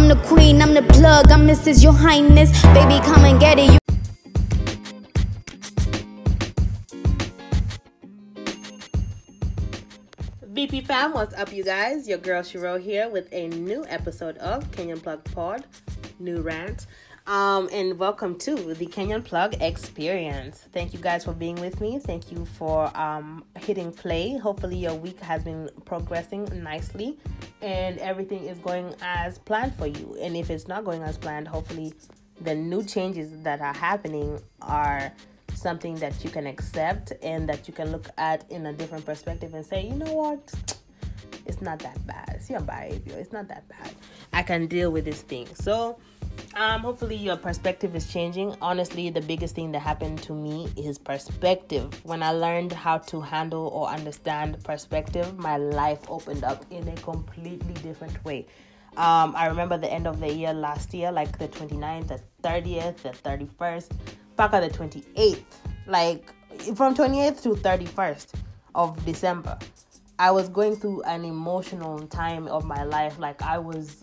I'm the queen, I'm the plug, I'm Mrs. Your Highness. Baby, come and get it. You BP fam, what's up, you guys? Your girl Shiro here with a new episode of Kenyan Plug Pod, new rant. Um, and welcome to the Kenyan Plug Experience. Thank you guys for being with me. Thank you for um, hitting play. Hopefully, your week has been progressing nicely and everything is going as planned for you. And if it's not going as planned, hopefully, the new changes that are happening are something that you can accept and that you can look at in a different perspective and say, you know what? It's not that bad. It's your behavior. It's not that bad. I can deal with this thing. So, um, hopefully your perspective is changing. Honestly, the biggest thing that happened to me is perspective. When I learned how to handle or understand perspective, my life opened up in a completely different way. Um, I remember the end of the year last year, like the 29th, the 30th, the 31st, back at the 28th, like from 28th to 31st of December. I was going through an emotional time of my life. Like I was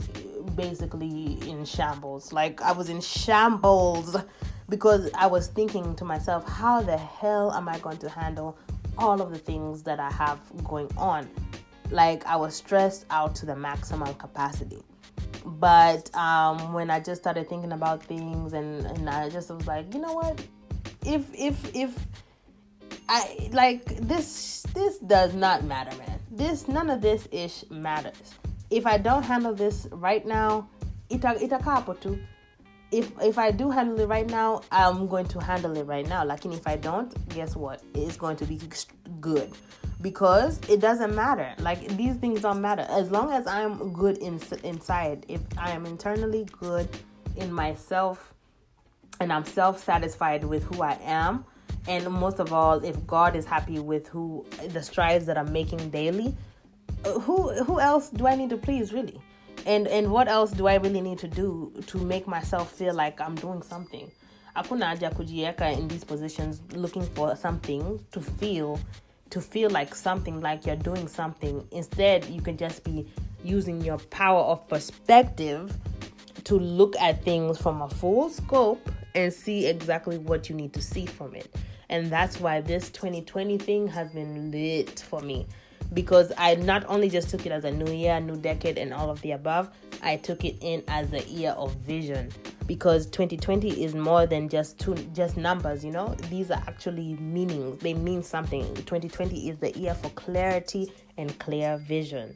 basically in shambles. Like I was in shambles because I was thinking to myself, how the hell am I going to handle all of the things that I have going on? Like I was stressed out to the maximum capacity. But um, when I just started thinking about things and, and I just was like, you know what? If if if I like this this does not matter, man. This none of this ish matters. If I don't handle this right now, ita itakaa too. If if I do handle it right now, I'm going to handle it right now. Like, and if I don't, guess what? It's going to be good because it doesn't matter. Like these things don't matter as long as I'm good in, inside. If I am internally good in myself, and I'm self satisfied with who I am and most of all if god is happy with who the strides that i'm making daily who who else do i need to please really? And and what else do i really need to do to make myself feel like i'm doing something? Hakuna haja kujieka in these positions looking for something to feel to feel like something like you're doing something. Instead you can just be using your power of perspective to look at things from a full scope and see exactly what you need to see from it. And that's why this 2020 thing has been lit for me because I not only just took it as a new year, new decade, and all of the above, I took it in as a year of vision. Because 2020 is more than just two just numbers you know? These are actually meanings. They mean something. 2020 is the year for clarity and clear vision.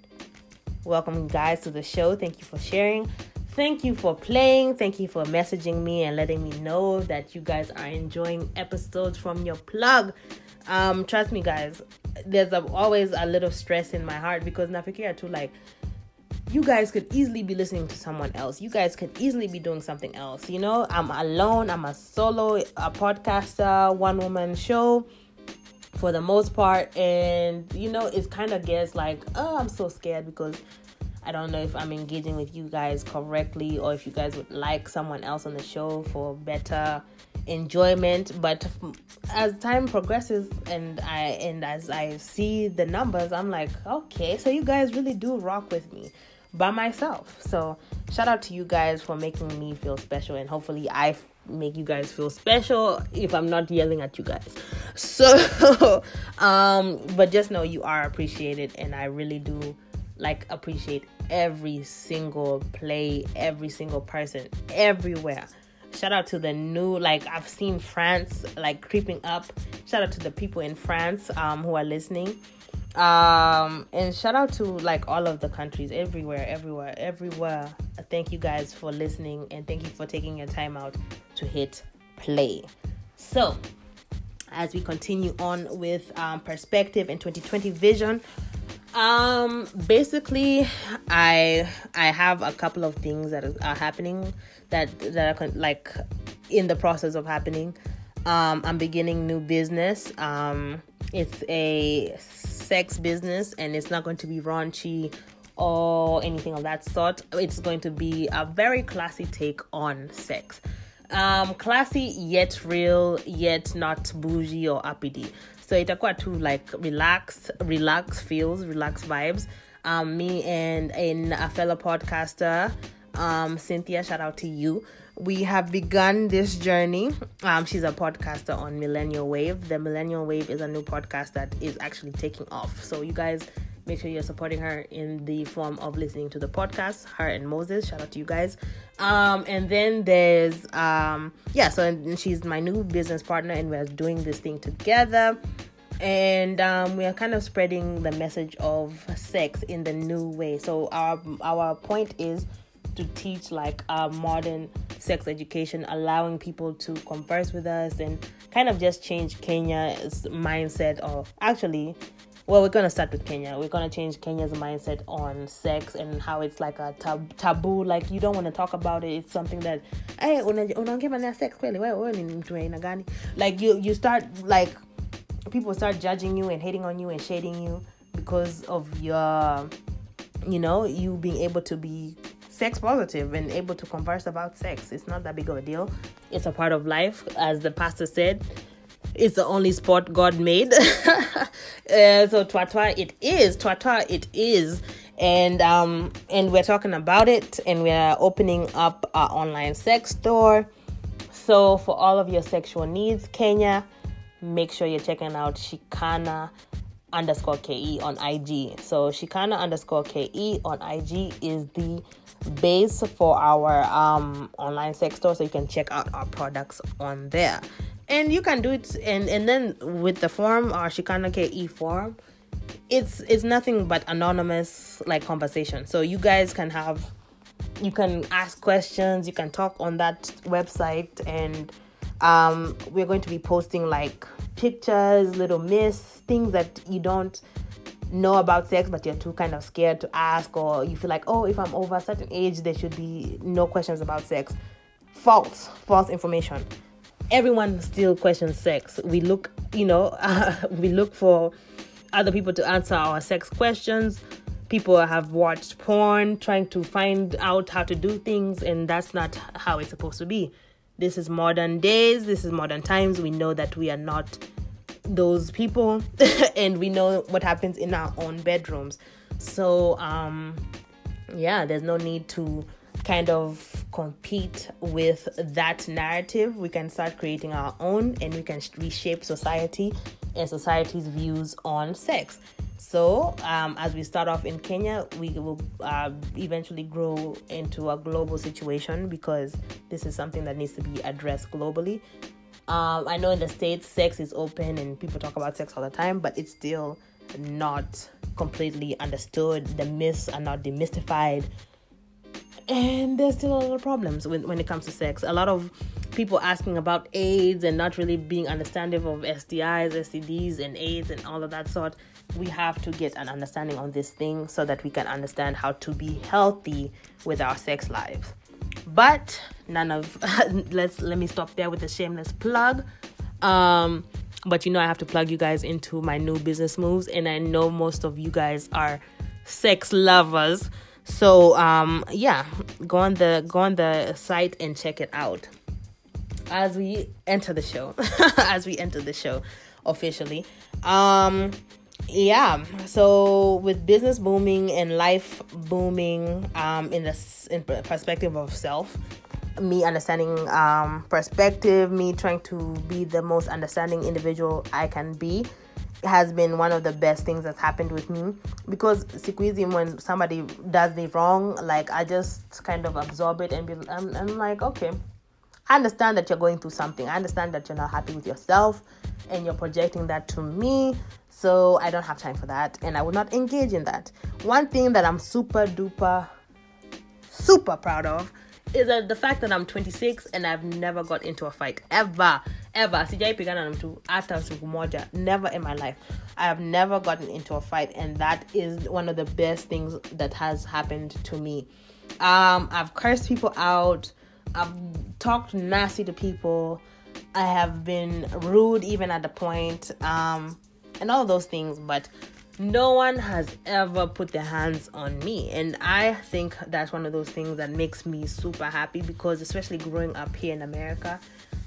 Welcome guys to the show. Thank you for sharing. Thank you for playing. Thank you for messaging me and letting me know that you guys are enjoying episodes from your plug. Um, trust me, guys. There's a, always a little stress in my heart because Nafikia too, like you guys could easily be listening to someone else. You guys could easily be doing something else. You know, I'm alone. I'm a solo, a podcaster, one woman show for the most part, and you know, it kind of gets like, oh, I'm so scared because I don't know if I'm engaging with you guys correctly or if you guys would like someone else on the show for better enjoyment but as time progresses and I and as I see the numbers I'm like okay so you guys really do rock with me by myself so shout out to you guys for making me feel special and hopefully I make you guys feel special if I'm not yelling at you guys. So um but just know you are appreciated and I really do like appreciate every single play, every single person, everywhere. Shout out to the new, like I've seen France like creeping up. Shout out to the people in France um, who are listening. Um, and shout out to like all of the countries, everywhere, everywhere, everywhere. Thank you guys for listening and thank you for taking your time out to hit play. So, as we continue on with um, perspective and 2020 vision, um, basically, I I have a couple of things that are happening that that are like in the process of happening. Um, I'm beginning new business. Um, it's a sex business, and it's not going to be raunchy or anything of that sort. It's going to be a very classy take on sex. Um, classy yet real, yet not bougie or uppity so it's itakuwa tu like relax relax feels relax vibes um, me and, and a fellow podcaster Um, Cynthia, shout out to you. We have begun this journey. Um, she's a podcaster on Millennial Wave. The Millennial Wave is a new podcast that is actually taking off. So you guys make sure you're supporting her in the form of listening to the podcast her and moses shout out to you guys um and then there's um yeah so she's my new business partner and we're doing this thing together and um, we are kind of spreading the message of sex in the new way so our our point is to teach like a modern sex education allowing people to converse with us and kind of just change kenya's mindset of actually well, we're gonna start with Kenya. We're gonna change Kenya's mindset on sex and how it's like a tab- taboo. Like you don't want to talk about it. It's something that hey, unaongea na sex kweli? Wewe ni mtu aina gani? Like you, you start like people start judging you and hating on you and shading you because of your, you know, you being able to be sex positive and able to converse about sex. It's not that big of a deal. It's a part of life, as the pastor said it's the only sport God made. uh, so twatwa it is, twatwa it is, and um and we're talking about it, and we're opening up our online sex store. So for all of your sexual needs, Kenya, make sure you're checking out Shikana underscore ke on IG. So Shikana underscore ke on IG is the base for our um online sex store, so you can check out our products on there. And you can do it and and then with the form our shikana ke form it's it's nothing but anonymous like conversation. So you guys can have you can ask questions you can talk on that website and um, we're going to be posting like pictures little myths things that you don't know about sex but you're too kind of scared to ask or you feel like oh if i'm over a certain age there should be no questions about sex false false information everyone still questions sex. We look, you know, uh, we look for other people to answer our sex questions. People have watched porn trying to find out how to do things, and that's not how it's supposed to be. This is modern days, this is modern times. We know that we are not those people, and we know what happens in our own bedrooms. So, um, yeah, there's no need to kind of compete with that narrative, we can start creating our own and we can reshape society and society's views on sex. So, um, as we start off in Kenya, we will uh, eventually grow into a global situation because this is something that needs to be addressed globally. Um, I know in the States, sex is open and people talk about sex all the time, but it's still not completely understood. The myths are not demystified and there's still a lot of problems when, when it comes to sex a lot of people asking about aids and not really being understanding of stis stds and aids and all of that sort we have to get an understanding on this thing so that we can understand how to be healthy with our sex lives. But none of let's let me stop there with a shameless plug. Um but you know i have to plug you guys into my new business moves and i know most of you guys are sex lovers. So um, yeah, go on the go on the site and check it out. As we enter the show, as we enter the show officially, um, yeah. So with business booming and life booming, um, in the in perspective of self, me understanding um perspective, me trying to be the most understanding individual I can be has been one of the best things that's happened with me. Because squeezing when somebody does me wrong like i just kind of absorb it and be I'm, I'm like okay i understand that you're going through something. I understand that you're not happy with yourself and you're projecting that to me. So i don't have time for that and i will not engage in that. One thing that i'm super duper super proud of is that the fact that I'm 26 and I've never got into a fight. Ever. Ever. Sijaipigana na mtu hata siku moja. Never in my life. I have never gotten into a fight and that is one of the best things that has happened to me. Um, I've cursed people out. I've talked nasty to people I have been rude even at the point um, and all those things but no one has ever put their hands on me. And i think that's one of those things that makes me super happy because especially growing up here in america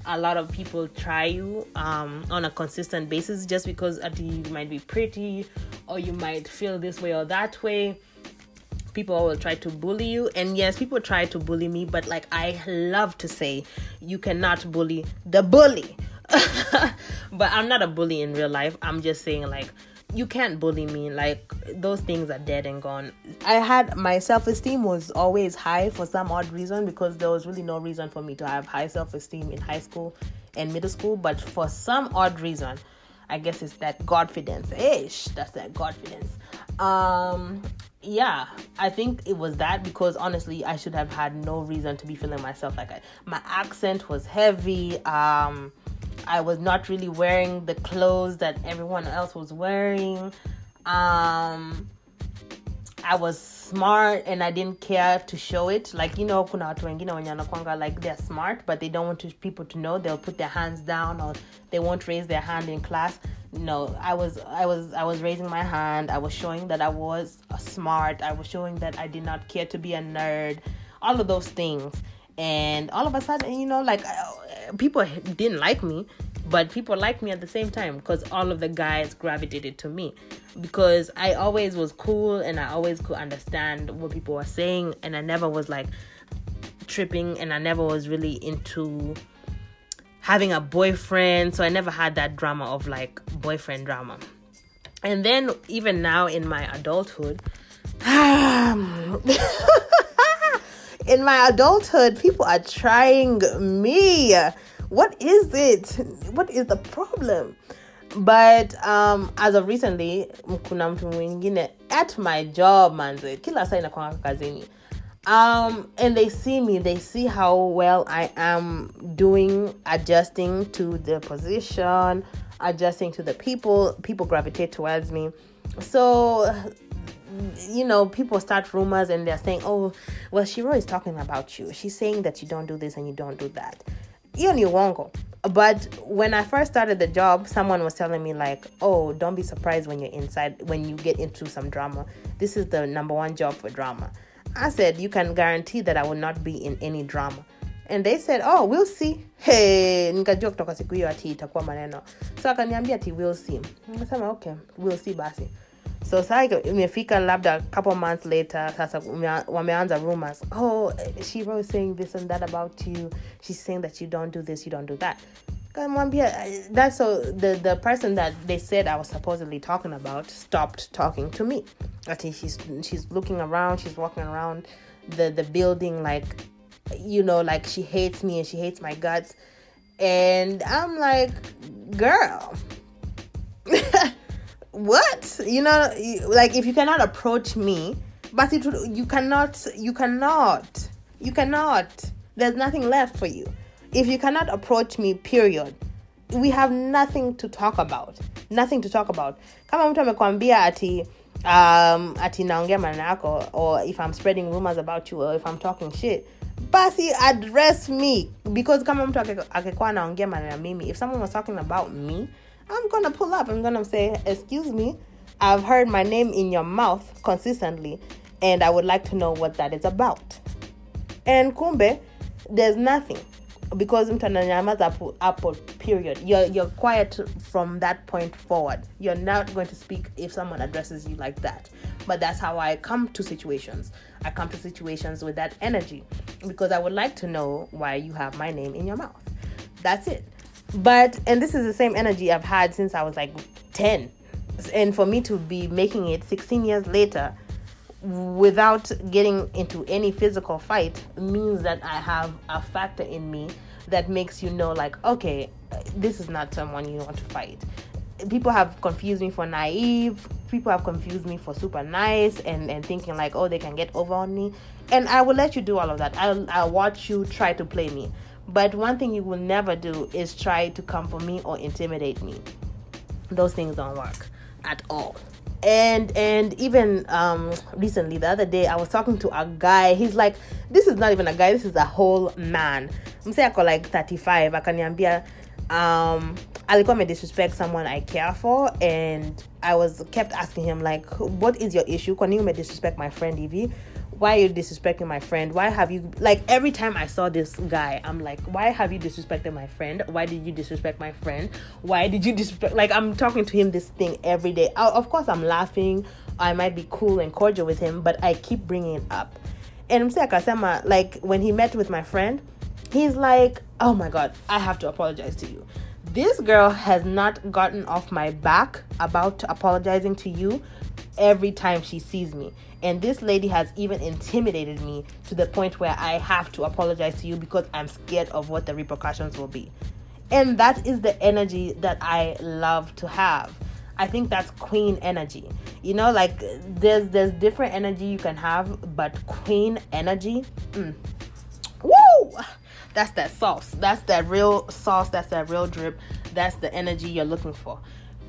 a lot of people try you um, on a consistent basis just because you might be pretty or you might feel this way or that way people will try to bully you. And yes people try to bully me but like i love to say you cannot bully the bully. But i'm not a bully in real life. I'm just saying like you can't bully me. Like those things are dead and gone. I had my self-esteem was always high for some odd reason because there was really no reason for me to have high self-esteem in high school and middle school. But for some odd reason i guess it's that godfidence ish that's that godfidence um yeah i think it was that because honestly i should have had no reason to be feeling myself like I, my accent was heavy um I was not really wearing the clothes that everyone else was wearing. Um, I was smart and I didn't care to show it. Like you know, kuna watu wengine wenye wanakwanga like they're smart but they don't want to, people to know. They'll put their hands down or they won't raise their hand in class. No, I was I was I was raising my hand. I was showing that I was smart. I was showing that I did not care to be a nerd. All of those things and all of a sudden you know like uh, people didn't like me but people liked me at the same time because all of the guys gravitated to me because i always was cool and i always could understand what people were saying and i never was like tripping and i never was really into having a boyfriend so i never had that drama of like boyfriend drama and then even now in my adulthood in my adulthood, people are trying me. What is it? What is the problem? But um, as of recently, kuna mtu mwingine at my job manze, kila saa inakwanga kazini. Um, and they see me, they see how well I am doing, adjusting to the position, adjusting to the people. People gravitate towards me. So you know, people start rumors and they're saying, oh, well, Shiro is talking about you. She's saying that you don't do this and you don't do that. You ni uongo. But when I first started the job, someone was telling me like, "Oh, don't be surprised when you're inside when you get into some drama. This is the number one job for drama." I said, "You can guarantee that I will not be in any drama." And they said, "Oh, we'll see." Hey, nikajua kutoka siku hiyo ati itakuwa maneno. So akaniambia ati we'll see. Nikasema, "Okay, we'll see basi." so saa imefika labda a couple months later sasa wameanza rumors oh shiro is saying this and that about you she's saying that you don't do this you don't do that kamwambia that's so the the person that they said i was supposedly talking about stopped talking to me. I think she's she's looking around she's walking around the the building like you know like she hates me and she hates my guts. And i'm like girl what? You know like if you cannot approach me but it, you cannot you cannot you cannot there's nothing left for you if you cannot approach me period we have nothing to talk about nothing to talk about kama mtu amekwambia ati um, ati naongea maneno yako or if i'm spreading rumors about you or if i'm talking shit basi address me because kama mtu akikuwa anaongea maneno mimi if someone was talking about me I'm gonna pull up. I'm gonna say, Excuse me, I've heard my name in your mouth consistently, and I would like to know what that is about. And kumbe, there's nothing because mtu hapo period. You're, you're quiet from that point forward. You're not going to speak if someone addresses you like that. But that's how i come to situations. I come to situations with that energy because i would like to know why you have my name in your mouth. That's it. But, and this is the same energy I've had since I was like 10. And for me to be making it 16 years later without getting into any physical fight means that I have a factor in me that makes you know, like, okay, this is not someone you want to fight. People have confused me for naive. People have confused me for super nice and, and thinking like, oh, they can get over on me. And I will let you do all of that. I'll, I'll watch you try to play me. But one thing you will never do is try to come for me or intimidate me. Those things don't work at all. And and even um, recently, the other day, I was talking to a guy. He's like, this is not even a guy. This is a whole man. I like 35. i Akaniambia um may disrespect someone I care for and I was kept asking him like what is your issue? Kwa nini disrespect my friend Evie? Why are you disrespecting my friend why have you like every time i saw this guy i'm like why have you disrespected my friend why did you disrespect my friend why did you disrespect like i'm talking to him this thing every day I, of course i'm laughing I might be cool and cordial with him, but I keep bringing it up. And mse akasema like when he met with my friend, he's like, "Oh my god, I have to apologize to you." This girl has not gotten off my back about apologizing to you every time she sees me. And this lady has even intimidated me to the point where I have to apologize to you because I'm scared of what the repercussions will be. And that is the energy that I love to have. I think that's queen energy. You know, like there's there's different energy you can have, but queen energy, mm, woo! That's that sauce. That's that real sauce. That's that real drip. That's the energy you're looking for.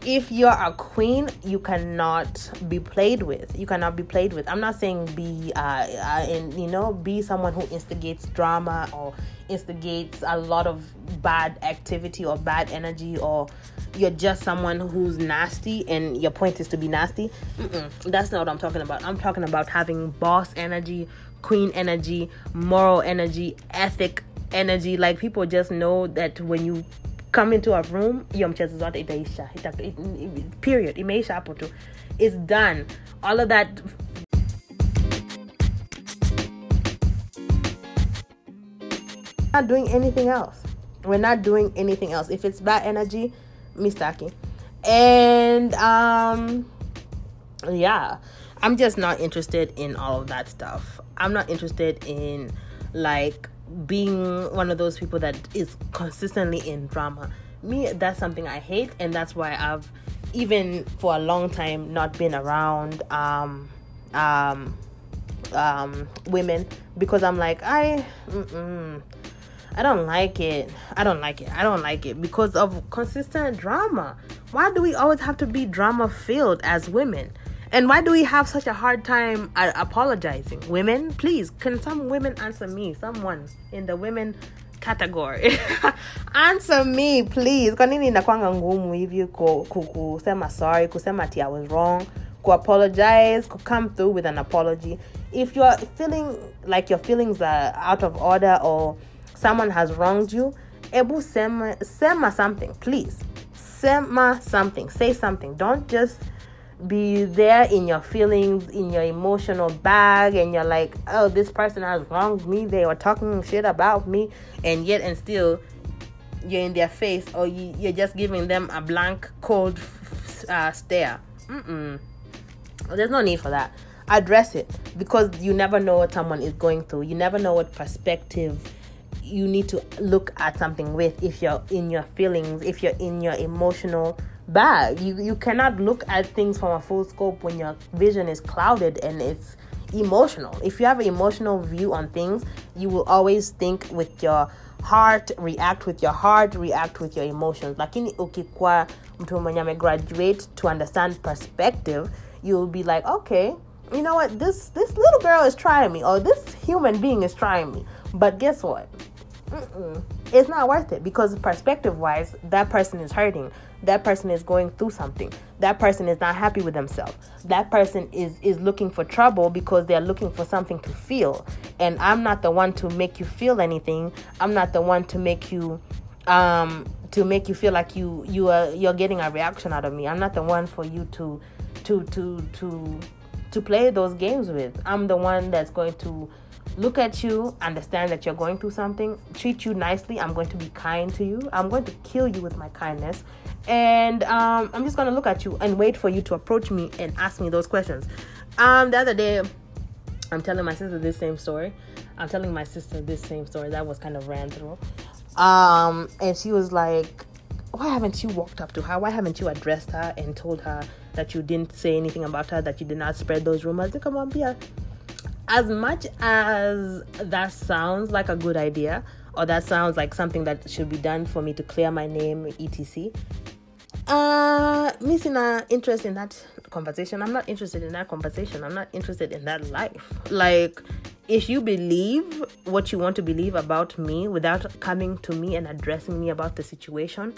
If you're a queen, you cannot be played with. You cannot be played with. I'm not saying be, uh, uh in, you know, be someone who instigates drama or instigates a lot of bad activity or bad energy or you're just someone who's nasty and your point is to be nasty. Mm-mm, that's not what I'm talking about. I'm talking about having boss energy, queen energy, moral energy, ethic energy. Like people just know that when you come into a room, hiyo mchezo zote itaisha. Ita- it- it- Period. Imeisha hapo tu. It's done. All of that not doing anything else. We're not doing anything else. If it's bad energy, mistaki. And um yeah, I'm just not interested in all of that stuff. I'm not interested in like being one of those people that is consistently in drama. Me, that's something I hate, and that's why I've even for a long time not been around um um um women because I'm like I mm-mm. I don't like it. I don't like it. I don't like it because of consistent drama. Why do we always have to be drama filled as women? And why do we have such a hard time uh, apologizing? Women, please, can some women answer me? Someone in the women category. answer me, please. Kwa nini inakwanga ngumu hivi ku- ku- kusema sorry, kusema ati I was wrong, ku apologize, ku come through with an apology. If you're feeling like your feelings are out of order or someone has wronged you, ebu sema, sema something, please. Sema something. Say something. Don't just be there in your feelings, in your emotional bag, and you're like, oh, this person has wronged me. They were talking shit about me, and yet and still you're in their face, or you, you're just giving them a blank, cold uh, stare. Mm-mm. There's no need for that. Address it because you never know what someone is going through. You never know what perspective you need to look at something with if you're in your feelings, if you're in your emotional bag. You you cannot look at things from a full scope when your vision is clouded and it's emotional. If you have an emotional view on things, you will always think with your heart, react with your heart, react with your emotions. Lakini ukikuwa mtu mwenye amegraduate to understand perspective, you'll be like, okay, you know what, this this little girl is trying me, or this human being is trying me. But guess what? Mm-mm. It's not worth it because perspective wise, that person is hurting. That person is going through something. That person is not happy with themselves. That person is is looking for trouble because they're looking for something to feel. And I'm not the one to make you feel anything. I'm not the one to make you um to make you feel like you you are you're getting a reaction out of me. I'm not the one for you to to to to to play those games with. I'm the one that's going to look at you, understand that you're going through something, treat you nicely. I'm going to be kind to you. I'm going to kill you with my kindness. And um, I'm just going to look at you and wait for you to approach me and ask me those questions. Um, the other day, I'm telling my sister this same story. I'm telling my sister this same story. That was kind of ran through. Um, and she was like, why haven't you walked up to her? Why haven't you addressed her and told her that you didn't say anything about her, that you did not spread those rumors? Come on, Pia as much as that sounds like a good idea or that sounds like something that should be done for me to clear my name etc. Uh missing an interest in that conversation. I'm not interested in that conversation. I'm not interested in that life. Like if you believe what you want to believe about me without coming to me and addressing me about the situation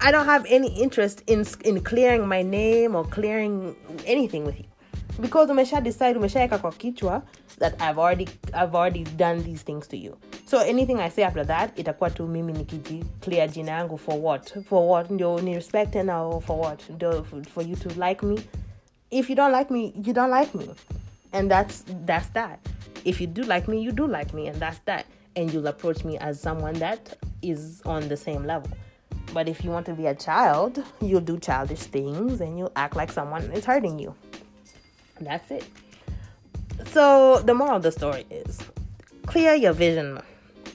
i don't have any interest in in clearing my name or clearing anything with you because umesha decide umeshaeka kwa kichwa that I've already I've already done these things to you. So anything I say after that itakuwa tu mimi nikiji clear jina yangu for what? For what? Ndio ni respect na for what? Ndio for you to like me. if you don't like me you don't like me and that's that's that if you do like me you do like me and that's that and you'll approach me as someone that is on the same level but if you want to be a child you'll do childish things and you'll act like someone is hurting you that's it. So the moral of the story is clear your vision.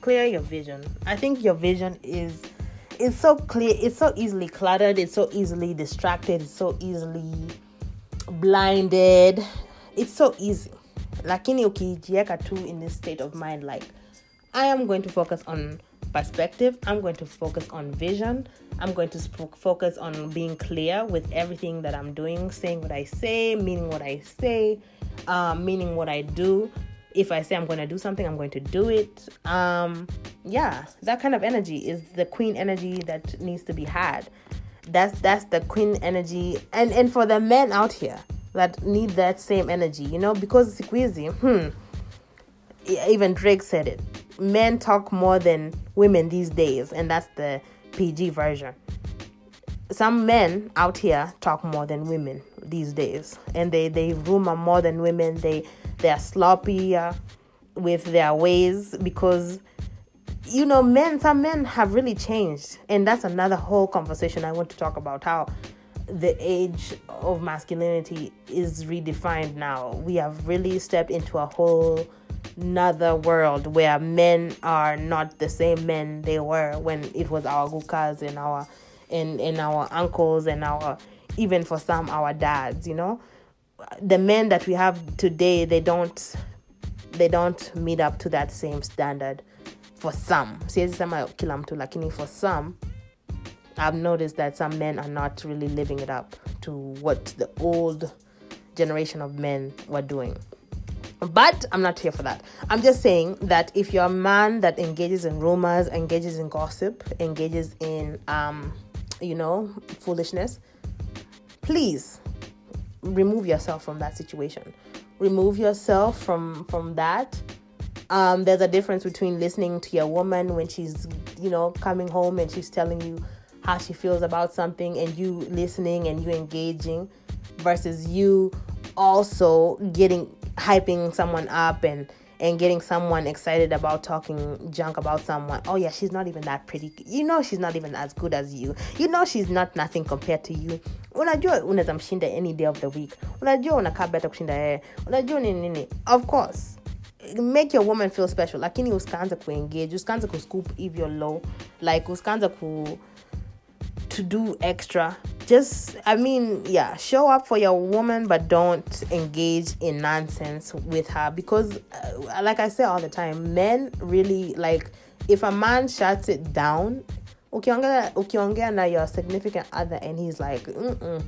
Clear your vision. I think your vision is it's so clear it's so easily cluttered it's so easily distracted it's so easily blinded. It's so easy. Lakini ukijieka tu in this state of mind like i am going to focus on perspective i'm going to focus on vision. I'm going to sp- focus on being clear with everything that i'm doing saying what i say meaning what i say um, meaning what i do. If i say i'm going to do something i'm going to do it. Um, yeah that kind of energy is the queen energy that needs to be had. That's that's the queen energy. And and for the men out here that need that same energy you know because siku hmm even drake said it men talk more than women these days and that's the pg version some men out here talk more than women these days and they they rumor more than women they they are sloppier with their ways because you know, men, some men have really changed. And that's another whole conversation I want to talk about how the age of masculinity is redefined now. We have really stepped into a whole another world where men are not the same men they were when it was our gukas and our and, and our uncles and our even for some our dads, you know. The men that we have today they don't they don't meet up to that same standard for some siwezi sema kila mtu lakini for some i've noticed that some men are not really living it up to what the old generation of men were doing but i'm not here for that. I'm just saying that if you're a man that engages in rumors engages in gossip engages in um, you know foolishness please remove yourself from that situation. Remove yourself from from that. Um, there's a difference between listening to your woman when she's, you know, coming home and she's telling you how she feels about something and you listening and you engaging versus you also getting hyping someone up and and getting someone excited about talking junk about someone. Oh yeah, she's not even that pretty. You know she's not even as good as you. You know she's not nothing compared to you. Unajua unaweza mshinda any day of the week. Unajua unakaa better kushinda yeye. Unajua nini nini. Of course make your woman feel special lakini usikaanza kuengage usikaanza kuscoop if you're low like usikaanza ku to do extra just i mean yeah show up for your woman but don't engage in nonsense with her. Because uh, like i say all the time men really like if a man shuts it down ukiongea ukiongea na your significant other and he's like Mm-mm,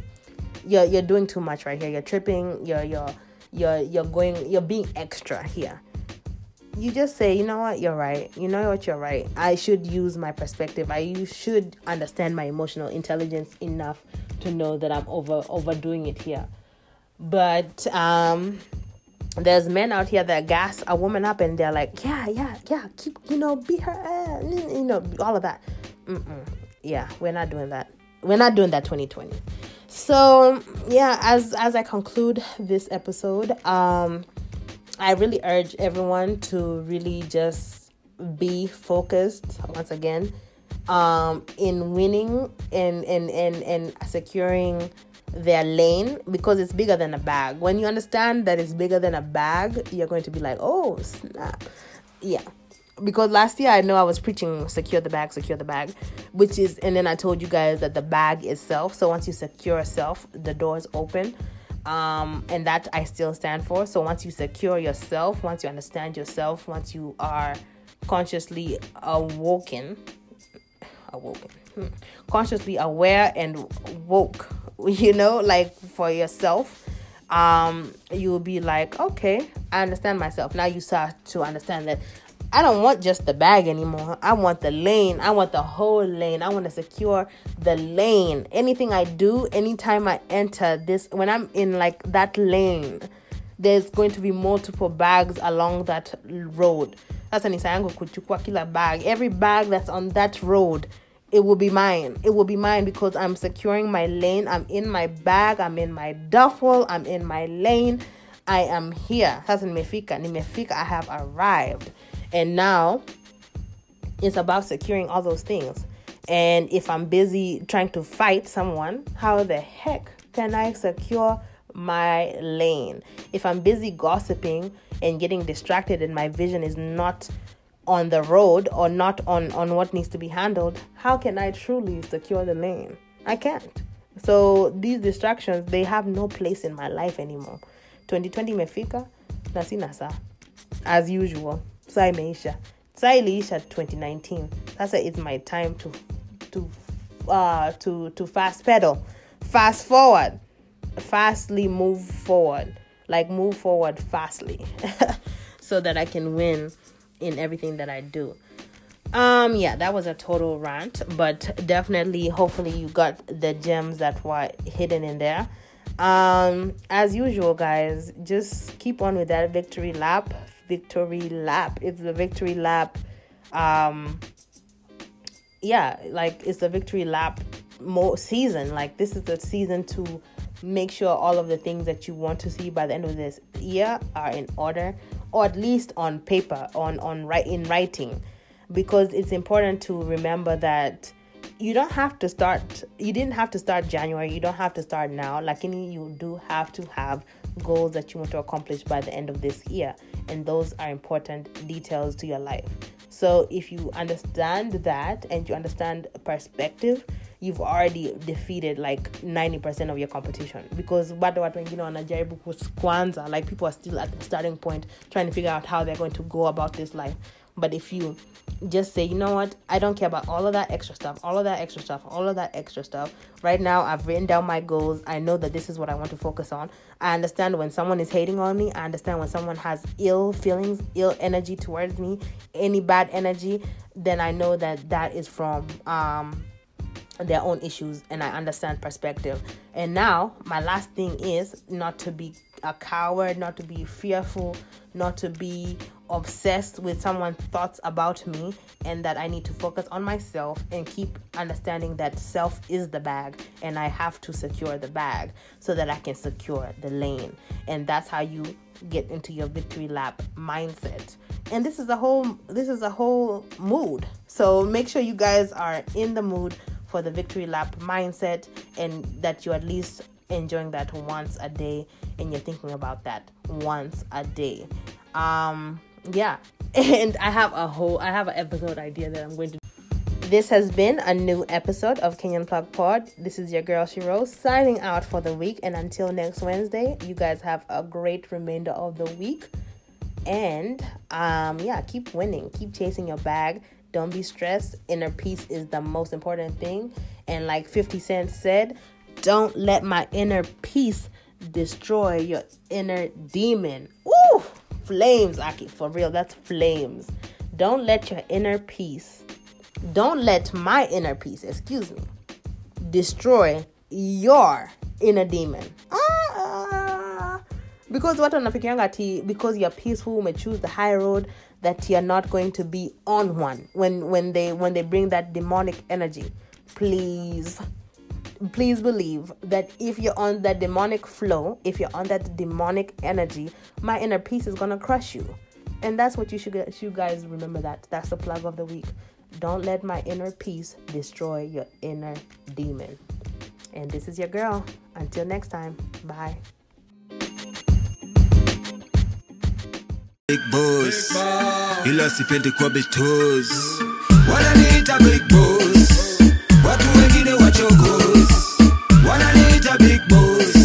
you're, you're doing too much right here. You're tripping. You're you're you're you're going you're being extra here you just say, you know what, you're right. You know what, you're right. I should use my perspective. I should understand my emotional intelligence enough to know that I'm over overdoing it here. But um, there's men out here that gas a woman up and they're like, yeah, yeah, yeah, keep, you know, beat her ass, you know, all of that. Mm-mm. Yeah, we're not doing that. We're not doing that 2020. So yeah, as as I conclude this episode, um, I really urge everyone to really just be focused once again um, in winning and, and, and, and securing their lane because it's bigger than a bag. When you understand that it's bigger than a bag, you're going to be like, oh, snap. Yeah. Because last year I know I was preaching secure the bag, secure the bag, which is, and then I told you guys that the bag itself. So once you secure yourself, the doors open um, and that I still stand for. So once you secure yourself, once you understand yourself, once you are consciously awoken, awoken, hmm, consciously aware and woke, you know, like for yourself, um, you will be like, okay, I understand myself. Now you start to understand that I don't want just the bag anymore. I want the lane. I want the whole lane. I want to secure the lane. Anything I do, anytime I enter this, when I'm in like that lane, there's going to be multiple bags along that road. That's an yangu kuchukua kila bag. Every bag that's on that road it will be mine. It will be mine because I'm securing my lane. I'm in my bag. I'm in my duffel. I'm in my lane. I am here. Sasa nimefika. Nimefika. I have arrived. And now it's about securing all those things. And if I'm busy trying to fight someone, how the heck can I secure my lane? If I'm busy gossiping and getting distracted and my vision is not on the road or not on on what needs to be handled how can i truly secure the lane? I can't. So these distractions they have no place in my life anymore. 2020 imefika na sina saa as usual saa imeisha saa iliisha 2019 sasa it's my time to to uh to to fast pedal fast forward fastly move forward like move forward fastly so that i can win in everything that I do. Um, yeah, that was a total rant, but definitely, hopefully, you got the gems that were hidden in there. Um, as usual, guys, just keep on with that victory lap. Victory lap. It's the victory lap. Um, yeah, like it's the victory lap more season. Like this is the season to make sure all of the things that you want to see by the end of this year are in order or at least on paper on on write in writing because it's important to remember that you don't have to start you didn't have to start january you don't have to start now like any you do have to have goals that you want to accomplish by the end of this year and those are important details to your life. So if you understand that and you understand perspective you've already defeated like 90% of your competition. Because bado watu wengine wanajaribu kwanza like people are still at the starting point trying to figure out how they're going to go about this life but if you just say, you know what, I don't care about all of that extra stuff, all of that extra stuff, all of that extra stuff. Right now, I've written down my goals. I know that this is what I want to focus on. I understand when someone is hating on me. I understand when someone has ill feelings, ill energy towards me, any bad energy. Then I know that that is from um, their own issues and I understand perspective. And now, my last thing is not to be a coward, not to be fearful, not to be obsessed with someone's thoughts about me, and that I need to focus on myself and keep understanding that self is the bag and I have to secure the bag so that I can secure the lane. And that's how you get into your victory lap mindset. And this is a whole this is a whole mood. So make sure you guys are in the mood for the victory lap mindset and that you're at least enjoying that once a day and you're thinking about that once a day. Um, yeah. And I have a whole I have an episode idea that I'm going to this has been a new episode of Kenyan Plug Pod. This is your girl Shiro signing out for the week. And until next Wednesday, you guys have a great remainder of the week. And um, yeah, keep winning, keep chasing your bag. Don't be stressed. Inner peace is the most important thing. And like 50 Cent said, don't let my inner peace destroy your inner demon. Flames, Aki, for real, that's flames. Don't let your inner peace, don't let my inner peace, excuse me, destroy your inner demon. Ah, because what wanafikirianga ati because you're peaceful may choose the high road that you're not going to be on one when when they when they bring that demonic energy please please believe that if you're on that demonic flow, if you're on that demonic energy, my inner peace is gonna crush you. And that's what you should you guys remember that. That's the plug of the week. Don't let my inner peace destroy your inner demon. And this is your girl. Until next time, bye. Big boss, ila sipendi kuwa bitoz, wananiita big boss, watu wengine wachoko a big boss.